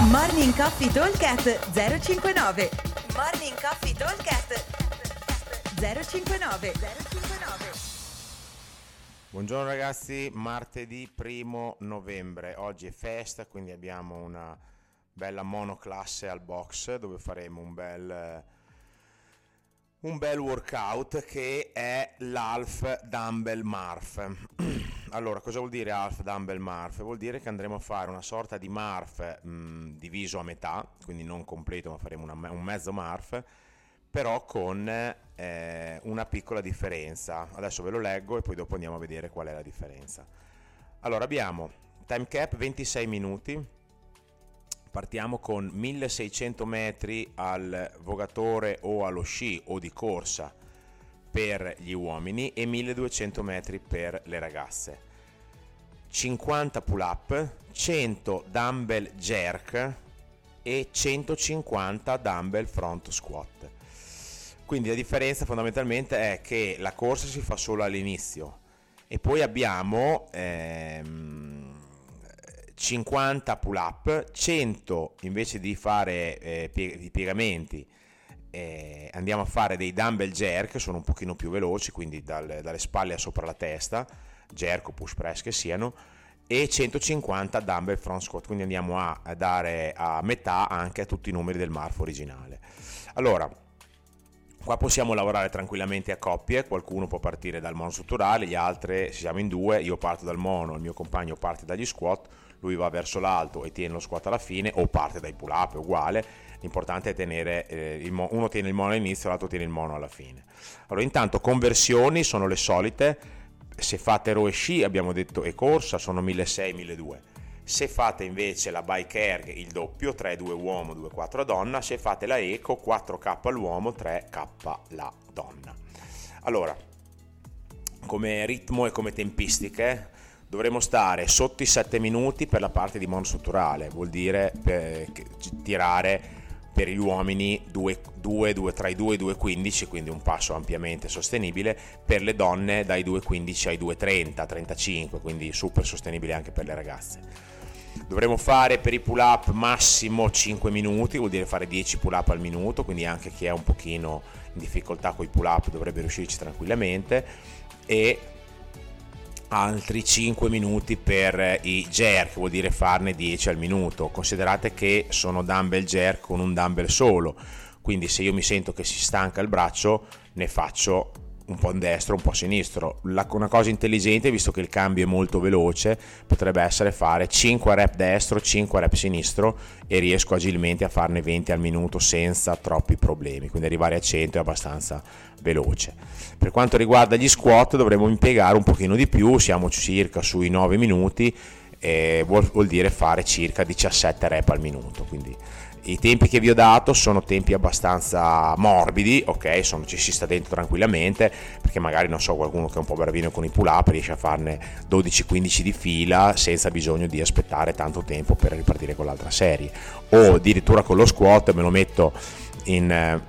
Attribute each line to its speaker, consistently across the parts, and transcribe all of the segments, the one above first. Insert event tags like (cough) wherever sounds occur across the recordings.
Speaker 1: Morning Coffee Talkcast 059 Morning Coffee Talkcast 059 059
Speaker 2: Buongiorno ragazzi, martedì 1 novembre, oggi è festa, quindi abbiamo una bella monoclasse al box dove faremo un bel, un bel workout che è l'Alf Dumbbell Marf. (clears throat) allora, cosa vuol dire Half Dumbbell Marf? Vuol dire che andremo a fare una sorta di Marf mh, diviso a metà, quindi non completo, ma faremo una, un mezzo Marf, però con eh, una piccola differenza. Adesso ve lo leggo e poi dopo andiamo a vedere qual è la differenza. Allora, abbiamo time cap 26 minuti, partiamo con 1600 metri al vogatore o allo sci o di corsa per gli uomini e 1200 metri per le ragazze. 50 pull up, 100 dumbbell jerk e 150 dumbbell front squat. Quindi la differenza fondamentalmente è che la corsa si fa solo all'inizio e poi abbiamo ehm, 50 pull up, 100 invece di fare eh, i piegamenti eh, andiamo a fare dei dumbbell jerk che sono un pochino più veloci, quindi dal, dalle spalle a sopra la testa, jerk o push press che siano, e 150 dumbbell front squat, quindi andiamo a, dare a metà anche a tutti i numeri del MARF originale. Allora, qua possiamo lavorare tranquillamente a coppie, qualcuno può partire dal mono strutturale, gli altri, se siamo in due, io parto dal mono, il mio compagno parte dagli squat, lui va verso l'alto e tiene lo squat alla fine o parte dai pull up, uguale, l'importante è tenere, eh, mo- uno tiene il mono all'inizio, l'altro tiene il mono alla fine. Allora intanto conversioni sono le solite, se fate row e sci abbiamo detto e corsa sono 1600-1200. Se fate invece la bike erg il doppio, 3-2 uomo, 2-4 donna, se fate la eco 4K all'uomo, 3K la donna. Allora, come ritmo e come tempistiche dovremo stare sotto i 7 minuti per la parte di monostrutturale, vuol dire tirare per gli uomini 2, 2, 2 tra i 2 e i 2,15, quindi un passo ampiamente sostenibile, per le donne dai 2,15 ai 2,30, 35, quindi super sostenibile anche per le ragazze. Dovremo fare per i pull up massimo 5 minuti, vuol dire fare 10 pull up al minuto, quindi anche chi è un pochino in difficoltà con i pull up dovrebbe riuscirci tranquillamente e altri 5 minuti per i jerk, vuol dire farne 10 al minuto. Considerate che sono dumbbell jerk con un dumbbell solo, quindi se io mi sento che si stanca il braccio, ne faccio un po' in destro, un po' a sinistro. La, una cosa intelligente, visto che il cambio è molto veloce, potrebbe essere fare 5 rep destro, 5 rep sinistro e riesco agilmente a farne 20 al minuto senza troppi problemi, quindi arrivare a 100 è abbastanza veloce. Per quanto riguarda gli squat dovremo impiegare un pochino di più, siamo circa sui 9 minuti, e vuol, vuol dire fare circa 17 rep al minuto, quindi i tempi che vi ho dato sono tempi abbastanza morbidi, ok, sono, ci si sta dentro tranquillamente, perché magari non so, qualcuno che è un po' bravino con i pull up riesce a farne 12-15 di fila senza bisogno di aspettare tanto tempo per ripartire con l'altra serie. O addirittura con lo squat me lo metto in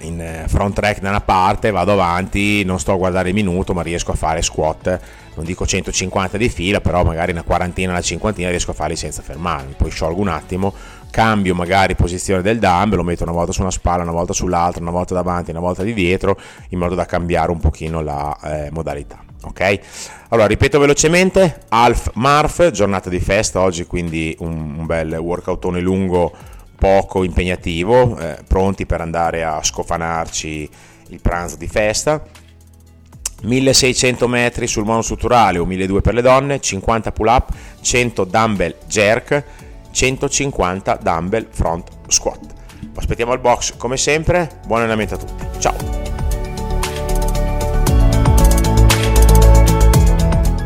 Speaker 2: in front track da una parte, vado avanti, non sto a guardare il minuto, ma riesco a fare squat, non dico 150 di fila, però magari una quarantina, una cinquantina riesco a farli senza fermarmi. Poi sciolgo un attimo, cambio magari posizione del dumbbell, lo metto una volta su una spalla, una volta sull'altra, una volta davanti, una volta di dietro, in modo da cambiare un pochino la eh, modalità. Ok? Allora, ripeto velocemente, Alf Marf, giornata di festa oggi, quindi un, un bel workoutone lungo, poco impegnativo, eh, pronti per andare a scofanarci il pranzo di festa. 1600 metri sul monostrutturale o 1200 per le donne, 50 pull up, 100 dumbbell jerk, 150 dumbbell front squat. Aspettiamo al box come sempre, buon allenamento a tutti, ciao!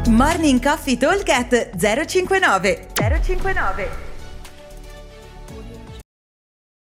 Speaker 1: Morning Coffee Talk 059 059